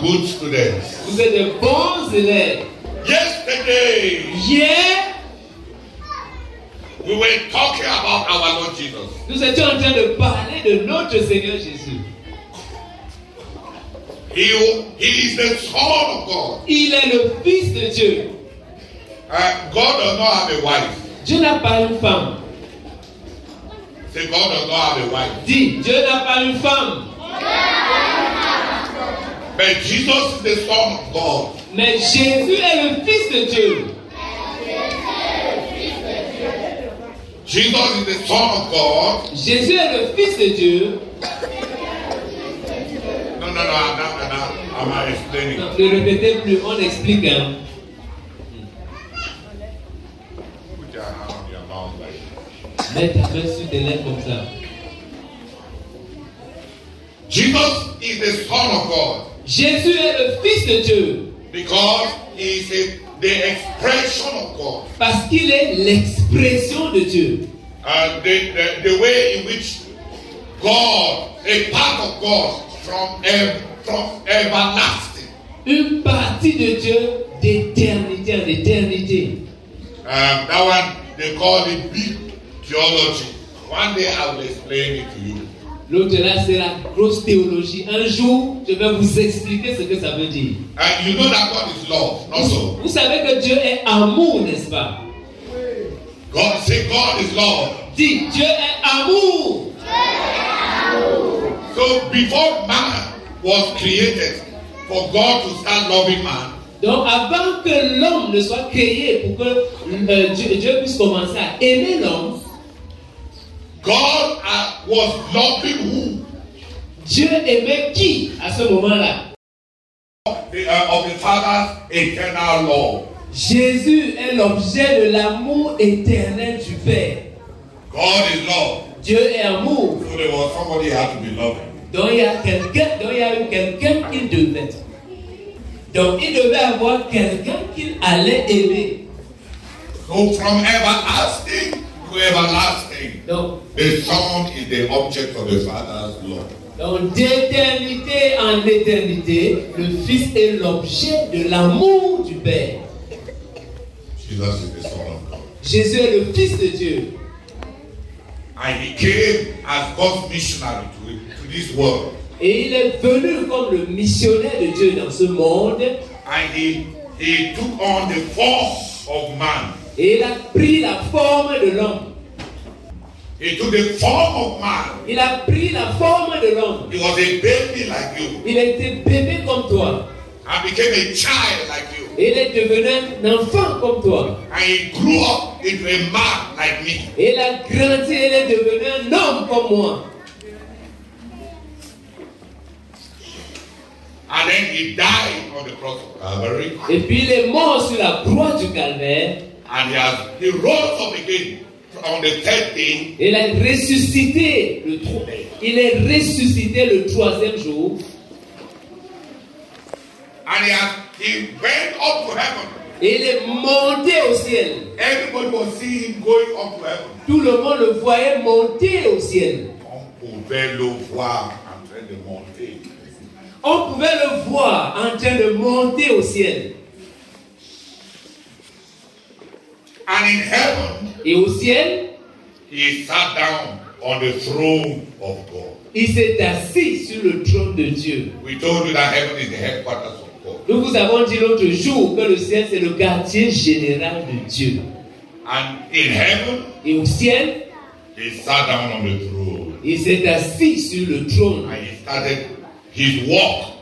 are good students. Vous êtes de bons élèves. Yesterday, Hier, we were talking about our Lord Jesus. nous étions en train de parler de notre Seigneur Jésus. He, he is the Son of God. Il est le Fils de Dieu. Uh, God does not have a wife. Dieu n'a pas une femme. Say, God does not have a wife. Dis, Dieu n'a pas une femme. But Jesus is the Son of God. Mais Jésus est le Fils de Dieu. Jesus is the Son of God. Jésus est le Fils de Dieu. No, no, no, I'm not, I'm not, I'm explaining. Non, ne répétez plus, on explique. hein. Put your hand on your mouth like. Mets ta main sur tes lèvres comme ça. Jesus is the Son of God Jésus est le Fils de Dieu because he is a, the expression of God. parce qu'il est l'expression de Dieu. And the, the, the way in which God, a part of God from, ev- from everlasting. Une partie de Dieu d'éternité en éternité. Um, that one they call it big theology. One day I will explain it to you. L'autre là, c'est la grosse théologie. Un jour, je vais vous expliquer ce que ça veut dire. And you know that God is love, not so? Vous savez que Dieu est amour, n'est-ce pas? God say God is love. Dis, Dieu est amour. So before man was created, for God to start loving man, Donc avant que l'homme ne soit créé pour que euh, Dieu, Dieu puisse commencer à aimer l'homme, God uh, was loving who? Dieu aimait qui à ce moment-là? The, uh, of the Father's eternal love. Jésus est l'objet de l'amour éternel du Père. God is love. Dieu est amour. So there was somebody had to be loving. Donc il y a quelqu'un, donc il y a eu quelqu'un qu'il devait. Donc il devait avoir quelqu'un qu'il allait aimer. So from everlasting to everlasting, Donc, the Son is the object of the Father's love. donc d'éternité en éternité, le Fils est l'objet de l'amour du Père. Jesus is the Son of God. Jésus est le Fils de Dieu. And he came as God's missionary to, to this world. Et il est venu comme le missionnaire de Dieu dans ce monde. And he, he took on the form of man. Et il a pris la forme de l'homme. He took the form of man. Il a pris la forme de l'homme. He was a baby like you. Il était bébé comme toi. And became a child like you. Il est devenu un enfant comme toi. And he grew up into a man like me. Il a grandi, il est devenu un homme comme moi. And then he died on the cross of Calvary. Et puis il est mort sur la croix du calvaire. And he has he rose up again on the third day. Il a ressuscité le Il est ressuscité le troisième jour. And he has he went up to heaven. Et il est monté au ciel. Everybody was seeing him going up to heaven. Tout le monde le voyait monter au ciel. On pouvait le voir en train de monter. On pouvait le voir en train de monter au ciel. And in heaven, Et au ciel, he sat down on the throne of God. il s'est assis sur le trône de Dieu. We told you that heaven is the headquarters of God. Nous vous avons dit l'autre jour que le ciel, c'est le quartier général de Dieu. And in heaven, Et au ciel, he sat down on the throne. il s'est assis sur le trône. And he started his walk.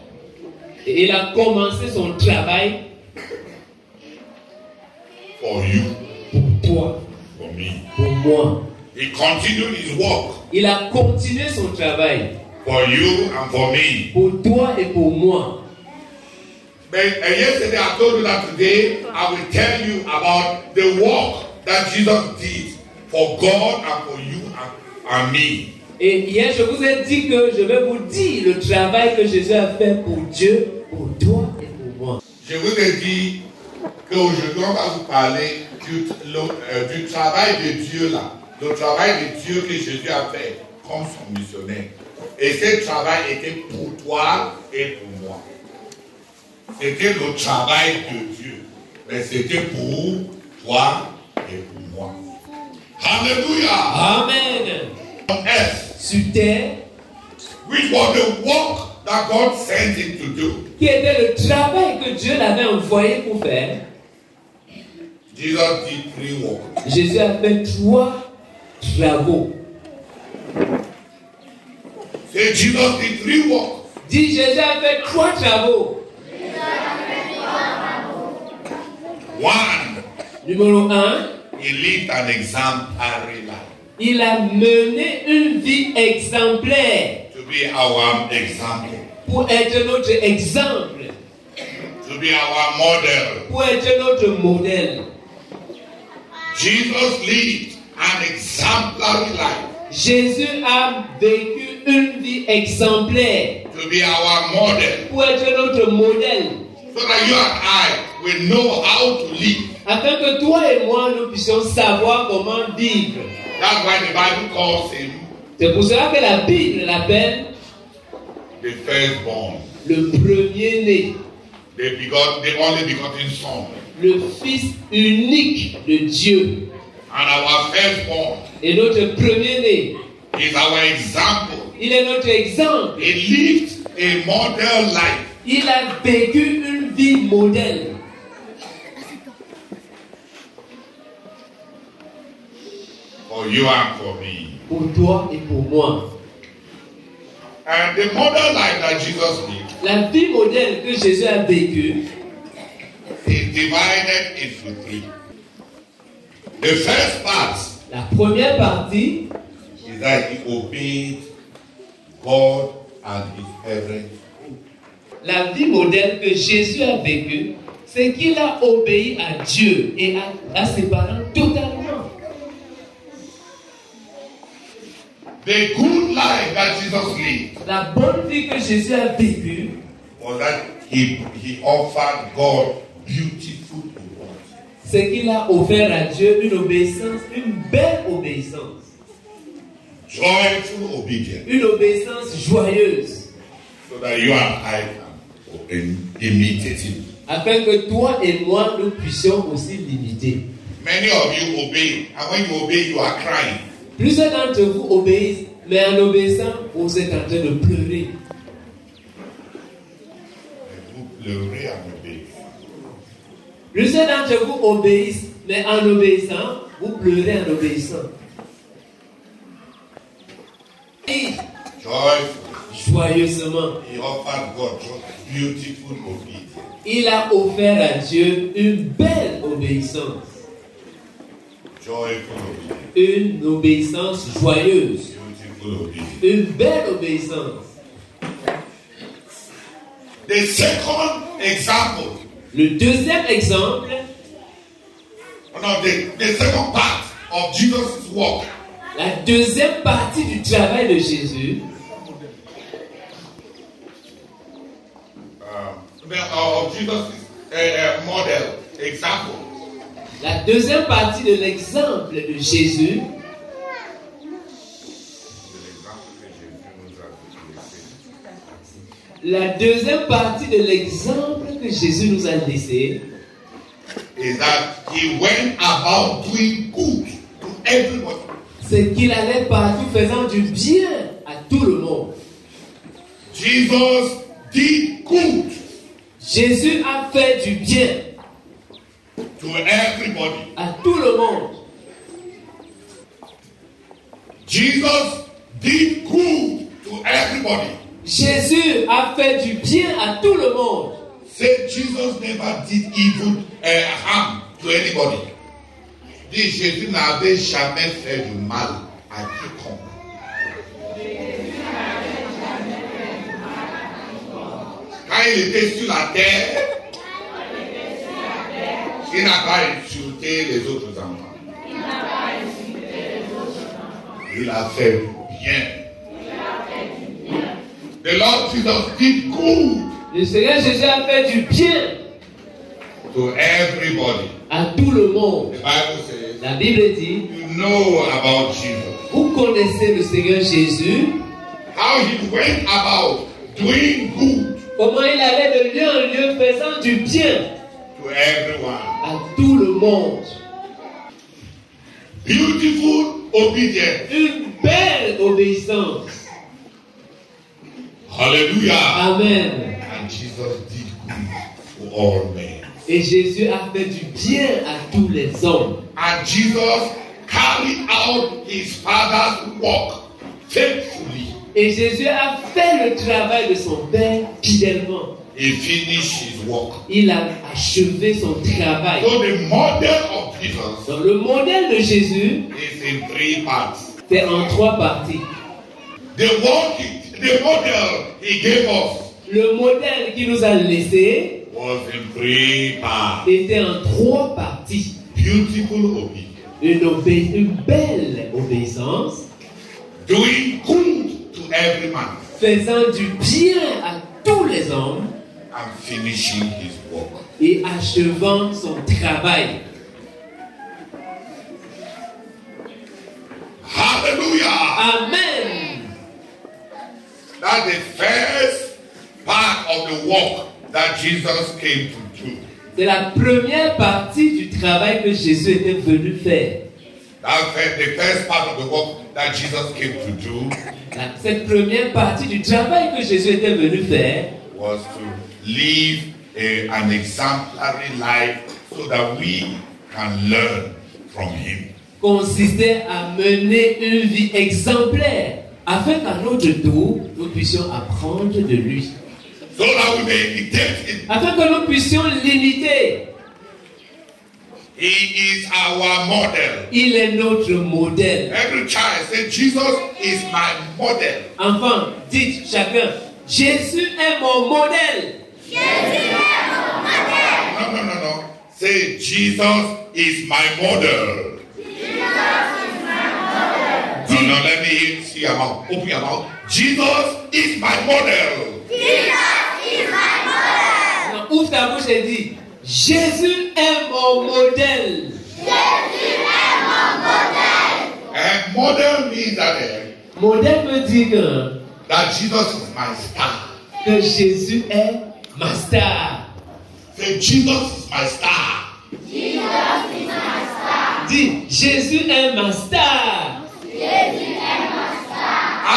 Et il a commencé son travail for you, toi, for me. pour moi. He continued his work Il a continué son travail for you and for me. pour toi et pour moi. But uh, yesterday I told you that today I will tell you about the work that Jesus did for God and for you and, and me. Et hier, je vous ai dit que je vais vous dire le travail que Jésus a fait pour Dieu, pour toi et pour moi. Je vous ai dit qu'aujourd'hui on va vous parler du, le- euh, du travail de Dieu là le travail de Dieu que Jésus a fait comme son missionnaire. Et ce travail était pour toi et pour moi. C'était le travail de Dieu. Mais c'était pour toi et pour moi. Alléluia. Amen. On earth, Sur terre, which was the work that God sent him to do. qui était le travail que Dieu l'avait envoyé pour faire, Jesus did three works. Jésus a fait trois travaux. Dis, Jésus a fait trois travaux. One, Numéro un, he lived an exemplary life il a mené une vie exemplaire to be our example, pour être notre exemple, to be our model. pour être notre modèle. Jesus lived an exemplary life. Jésus a vécu une vie exemplaire. To be our model, pour être notre modèle, so that you and I will know how to live. afin que toi et moi nous puissions savoir comment vivre. That's why the Bible calls him C'est pour cela que la Bible l'appelle the firstborn, le premier-né, the begot, the only begotten Son, le Fils unique de Dieu. and our firstborn Et notre premier-né, is our example. il est notre exemple. He lived a model life. Il a vécu une vie modèle for you and for me. pour toi et pour moi. And the model life that Jesus lived La vie modèle que Jésus a vécue is divided into three. The first part La première partie, is that he obeyed God and his parents. la vie modèle que Jésus a vécue, c'est qu'il a obéi à Dieu et à, à ses parents totalement. The good life that Jesus lived La bonne vie que Jésus a vécue, was that he, he offered God beautiful c'est qu'il a offert à Dieu une obéissance, une belle obéissance, Joyful obedience. une obéissance joyeuse, So that you and I can imitate him. afin que toi et moi nous puissions aussi l'imiter. Many of you obey, and when you obey, you are crying. Plusieurs d'entre vous obéissent, mais en obéissant, vous êtes en train de pleurer. Vous pleurez and obey. Plusieurs d'entre vous obéissent, mais en obéissant, vous pleurez en obéissant. Et joyeusement, il a offert à Dieu une belle obéissance, une obéissance joyeuse, une belle obéissance. The second example, Le deuxième exemple, no, the, the second part of Jesus' work. la deuxième partie du travail de Jésus, uh, the, uh, of Jesus' uh, uh, model, example, la deuxième partie de l'exemple de Jésus, la deuxième partie de l'exemple que Jésus nous a laissé, is that he went about doing good to everybody. c'est qu'il allait partout faisant du bien à tout le monde. Jesus did good Jésus a fait du bien to everybody. à tout le monde. Jesus did good. Jésus a fait du bien à tout le monde. Say Jesus never did evil uh, harm to anybody. Dit Jésus n'avait jamais fait du mal à quiconque. Quand il était sur la terre, il n'a pas insulté les autres enfants. Il a fait bien. The Lord Jesus did good Le Seigneur Jésus a fait du bien to everybody. à tout le monde. The Bible says, La Bible dit, you know about Jesus. Vous connaissez le Seigneur Jésus, How he went about doing good comment il allait de lieu en lieu faisant du bien to everyone. à tout le monde. Beautiful obedience. Une belle obéissance. Hallelujah. Amen. And Jesus did good to all men. Et Jésus a fait du bien à tous les hommes. And Jesus carried out his father's work faithfully. Et Jésus a fait le travail de son Père fidèlement. He finished his work. Il a achevé son travail. So the model of Jesus Donc, le modèle de Jésus, is in three parts. c'est en trois parties. The one, he- the model he gave us Le modèle qu'il nous a laissé was in three parts. était en trois parties. Beautiful obedience, Une, obé- une belle obéissance, doing good to every man, faisant du bien à tous les hommes and finishing his work. et achevant son travail. That's the first part of the work that Jesus came to do. C'est la première partie du travail que Jésus était venu faire. That's the first part of the work that Jesus came to do La- Cette première partie du travail que Jésus était venu faire, was to live a- an exemplary life so that we can learn from him. consistait à mener une vie exemplaire afin qu'à notre tour, nous puissions apprendre de lui. So that we may imitate him. Afin que nous puissions l'imiter. He is our model. Il est notre modèle. Every child say, Jesus is my model. Enfant, dites chacun, Jésus est mon modèle. No, no, no, no. Say, Jesus is my model. No, no, let me see your mouth. Open your mouth. Jesus is my model. Non, ouvre ta bouche et dis, Jésus est mon modèle. And model means that, Modèle veut dire que, that Jesus is my star. que Jésus est ma star. Say, Jesus is my star. Dis, Jésus est ma star.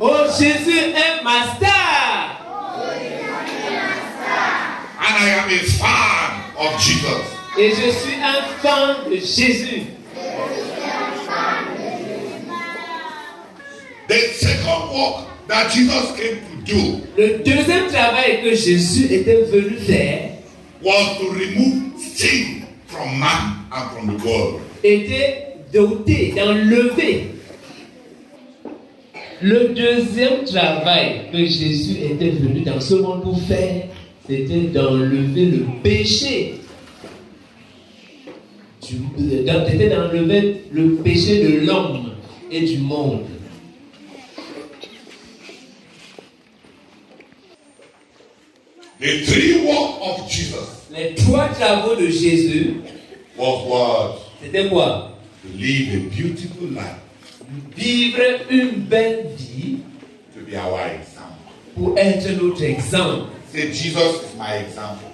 Oh, Jésus est ma star. And I am a fan of Jesus. Et je suis un fan de Jésus. The second work that Jesus came to do Le deuxième travail que Jésus était venu faire was to remove sin from man and from the world. était d'ôter, d'enlever. Le deuxième travail que Jésus était venu dans ce monde pour faire, c'était d'enlever le péché. C'était d'enlever le péché de l'homme et du monde. The three work of Jesus Les trois travaux de Jésus, c'était quoi? To live a beautiful life, Vivre une belle vie to be our example. pour être notre exemple. Say, Jesus is my example.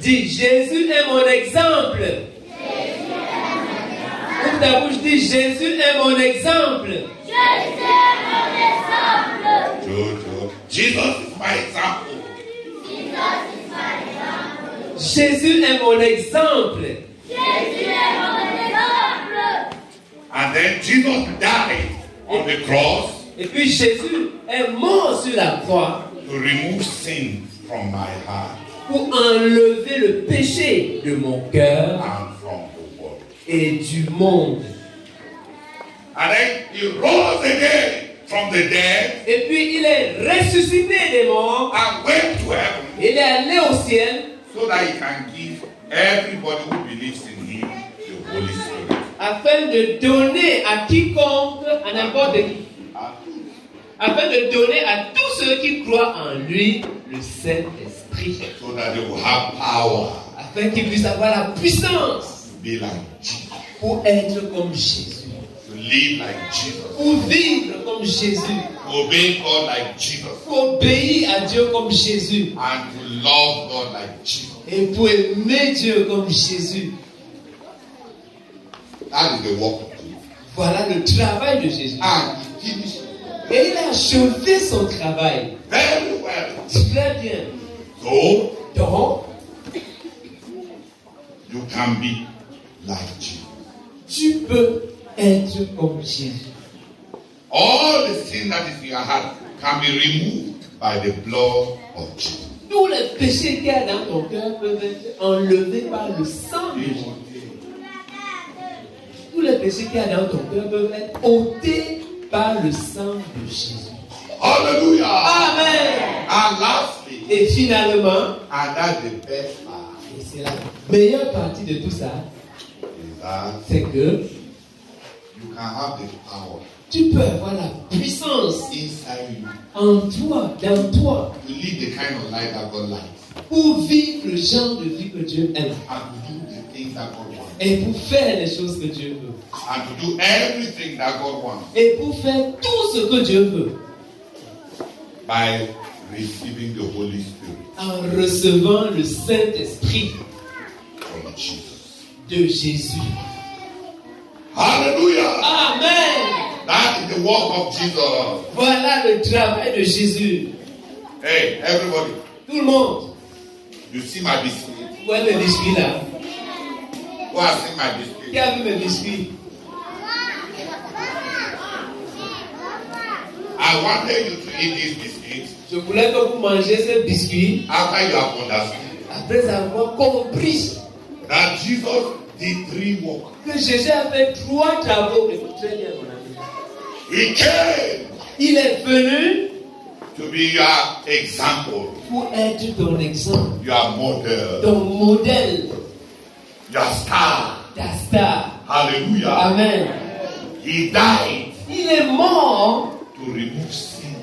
Dis, Jésus est mon exemple. Ouvre ta bouche, dis, Jésus est mon exemple. Jojo. Jesus is my example. Jésus est mon exemple. And then Jesus died on the cross Et puis Jésus est mort sur la croix to remove sin from my heart pour enlever le péché de mon cœur and from the world. et du monde. And then he rose again from the dead Et puis il est ressuscité des morts. and went to heaven Il est allé au ciel so that he can give everybody who believes in him the Holy Spirit. Afin de donner à quiconque, à n'importe qui, afin de donner à tous ceux qui croient en lui le Saint-Esprit, So that they will have power. Afin qu'ils puissent avoir la puissance to be like Jesus, pour être comme Jésus, to live like Jesus, pour vivre comme Jésus, to obey God like Jesus, pour obéir à Dieu comme Jésus. And to love God like Jesus. et pour aimer Dieu comme Jésus. That is the work of Jesus. Voilà le travail de Jésus. And he finished Et il a achevé son travail. very well. Très bien. So Donc, you can be like Jesus. tu peux être comme Jésus. All the sin that is in your heart can be removed by the blood of Jesus. Tous les péchés qu'il y a dans ton cœur peuvent être enlevés par le sang de Jésus. Les péchés qu'il y a dans ton cœur peuvent être ôtés par le sang de Jésus. Hallelujah. Amen. And lastly, Et finalement, and that's the best part, et c'est la meilleure partie de tout ça, c'est que you can have the power. tu peux avoir la puissance inside you. en toi, dans toi, to live the kind of life that God likes. pour vivre le genre de vie que Dieu aime. And things that God wants et pour faire les choses que Dieu veut and to do everything that God wants et pour faire tout ce que Dieu veut by receiving the Holy Spirit en recevant le Saint-Esprit from Jesus. de Jésus. Hallelujah. Amen. That is the work of Jesus. Voilà le travail de Jésus. Hey, everybody, Tout le monde, you see my biscuit? vous voyez mes biscuits là Qui biscuit? a vu mes biscuits I wanted you to eat these biscuits Je voulais que vous mangiez ces biscuits after you have understood après avoir compris that Jesus did three works. que Jésus a fait trois travaux. Écoute très bien, mon ami. He came Il est venu to be your example, pour être ton exemple, your model, ton modèle, your star. ta star. Hallelujah. Amen. He died Il est mort to remove sin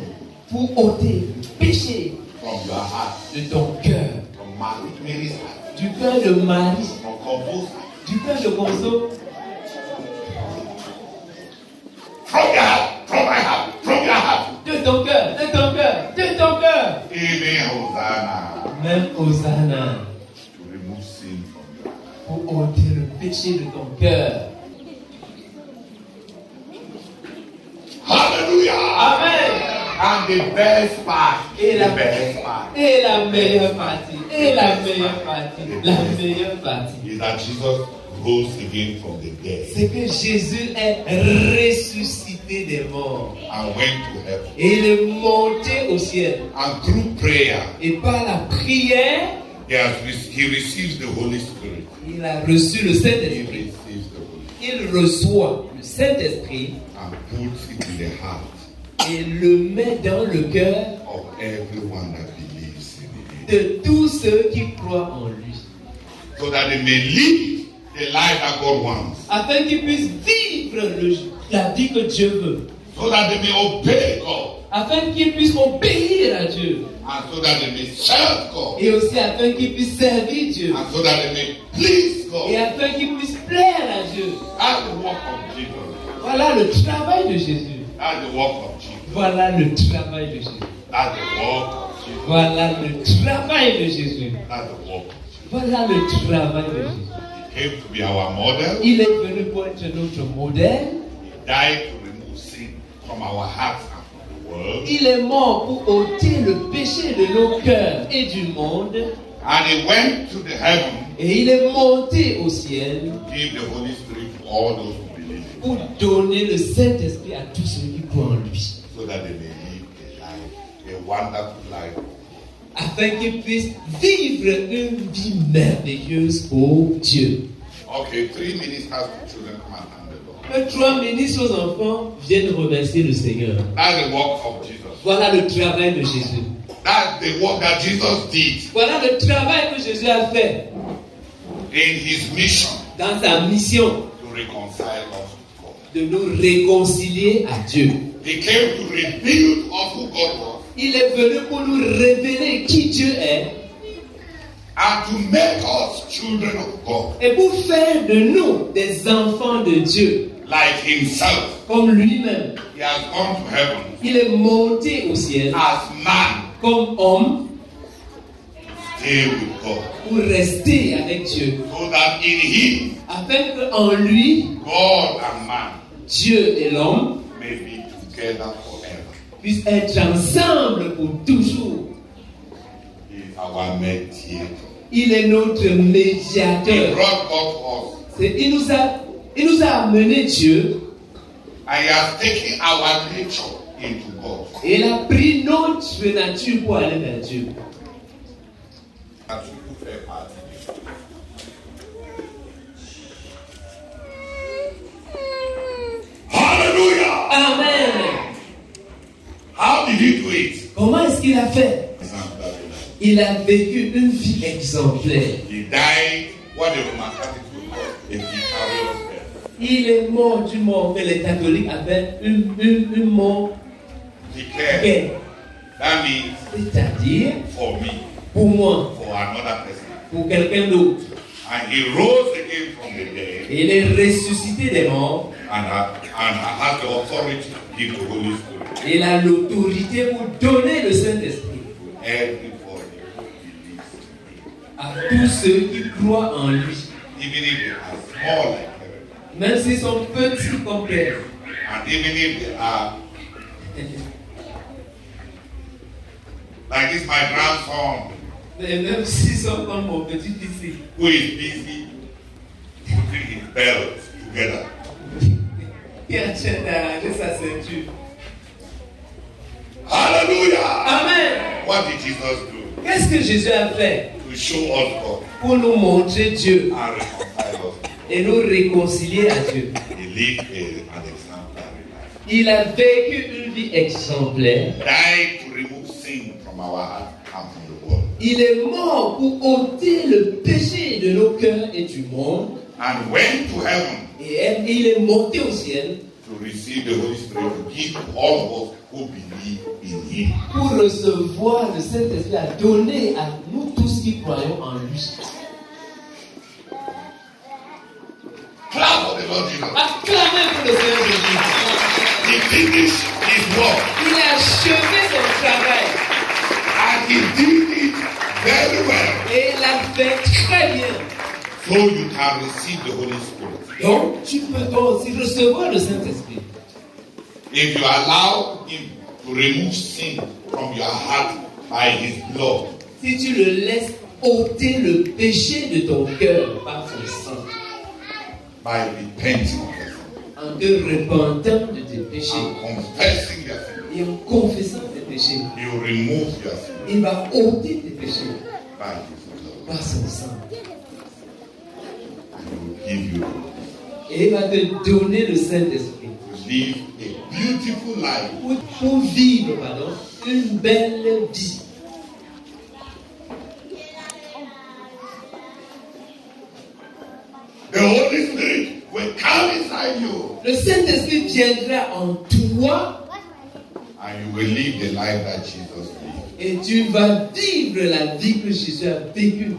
pour ôter le péché from your heart, de ton cœur, from Mary's heart, du cœur de Marie, from heart, du cœur de Conso, from your heart, from my heart, from your heart. de ton cœur, de ton cœur, de ton cœur. Amen, Hosanna. Même Hosanna, To remove sin ôter le péché de ton cœur. Hallelujah. Amen. And the best part, Et the la, best part et la meilleure partie, et la meilleure partie, la meilleure partie, is that Jesus rose again from the dead c'est que Jésus est ressuscité des morts. and went to heaven. Et il est monté au ciel. And through prayer, Et par la prière, re- he receives the Holy Spirit. Il a reçu le Saint-Esprit. Il reçoit le Saint-Esprit et le met dans le cœur de tous ceux qui croient en lui. So that they may live the life that God wants. Afin qu'ils puissent vivre le- la vie que Dieu veut. So that they may obey God. Afin qu'ils puissent obéir à Dieu. And so that they may serve God. Et aussi afin qu'ils puissent servir Dieu. And so that they may please Et afin qu'ils puissent plaire à Dieu. That's the work of Jesus. Voilà le travail de Jésus. That's the work of Jesus. Voilà le travail de Jésus. That's the work of Jesus. Voilà le travail de Jésus. That's the work of Jesus. Voilà le travail de Jésus. He came to be our model. Il est venu pour être notre modèle. He died to remove sin from our hearts and from the world. Il est mort pour ôter le péché de nos cœurs et du monde. And he went to the heaven, Et il est monté au ciel give the Holy Spirit to all those who believe pour donner le Saint-Esprit à tous ceux qui croient en lui. so that they may live a life, a wonderful life. Afin qu'ils puissent vivre une vie merveilleuse pour Dieu. Okay, three children come and thank the Lord. Trois ministres aux enfants viennent remercier le Seigneur. That's the work of Jesus. Voilà le travail de Jésus. That's the work that Jesus did Voilà le travail que Jésus a fait in his mission dans sa mission to reconcile us with God. de nous réconcilier à Dieu. He came to reveal to us who God was Il est venu pour nous révéler qui Dieu est and to make us children of God et pour faire de nous des enfants de Dieu, like himself. comme lui-même. He has gone to heaven Il est monté au ciel as man, comme homme pour rester avec Dieu, so that in him, afin qu'en lui, God and man Dieu et l'homme puissent être ensemble pour toujours. Our. Il est notre He médiateur. Il nous a, il nous a amené Dieu. He has taken our nature into God. et il a pris notre nature pour aller vers Dieu. Hallelujah! Amen. How did he do it? Comment est-ce qu'il a fait? Il a vécu une vie exemplaire. He died what the Roman. Il est mort du mort que les catholiques appellent une, une, une mort Declared. gaie. That means C'est-à-dire, for me, pour moi, for another person. pour quelqu'un d'autre. And he rose again from the dead Et il est ressuscité des morts. and, ha- and has the authority to give the Holy Spirit Il a l'autorité pour donner le Saint-Esprit to everybody who believes in him. à tous ceux qui croient en lui. Even if they are small like Même s'ils sont petits comme Pierre. and even if they are like this, my grandson même s'ils sont comme mon petit ici. who is busy putting his belts together. En train d'arranger sa ceinture. Hallelujah! Amen. What did Jesus do? Qu'est-ce que Jésus a fait? To show us God pour nous montrer Dieu and reconcile us? et nous réconcilier à Dieu He lived an exemplary life. Il a vécu une vie exemplaire. Died Il est mort pour ôter le péché de nos cœurs et du monde. And went to heaven Et il est monté au ciel to receive the Holy Spirit to give to all of us who believe in Him. pour recevoir le Saint-Esprit à donner à nous tous qui croyons en lui. Clap for the Lord Jesus. Acclamez pour le Seigneur Jésus. He finished His work Il a achevé son travail and He did it very well. et il l'a fait très bien. So you can receive the Holy Spirit. Donc, tu peux toi aussi recevoir le Saint-Esprit. If you allow Him to remove sin from your heart by His blood, Si tu le laisses ôter le péché de ton cœur par son sang, by repenting en te repentant de tes péchés and confessing your sin, et en confessant tes péchés, He will remove your sin il va ôter tes péchés by His blood. par son sang. He will give you Et il va te donner le Saint-Esprit live a beautiful life pour, pour vivre pardon, une belle vie. The Holy Spirit will come inside you Le Saint-Esprit viendra en toi and you will live the life that Jesus lived. et tu vas vivre la vie que Jésus a vécue.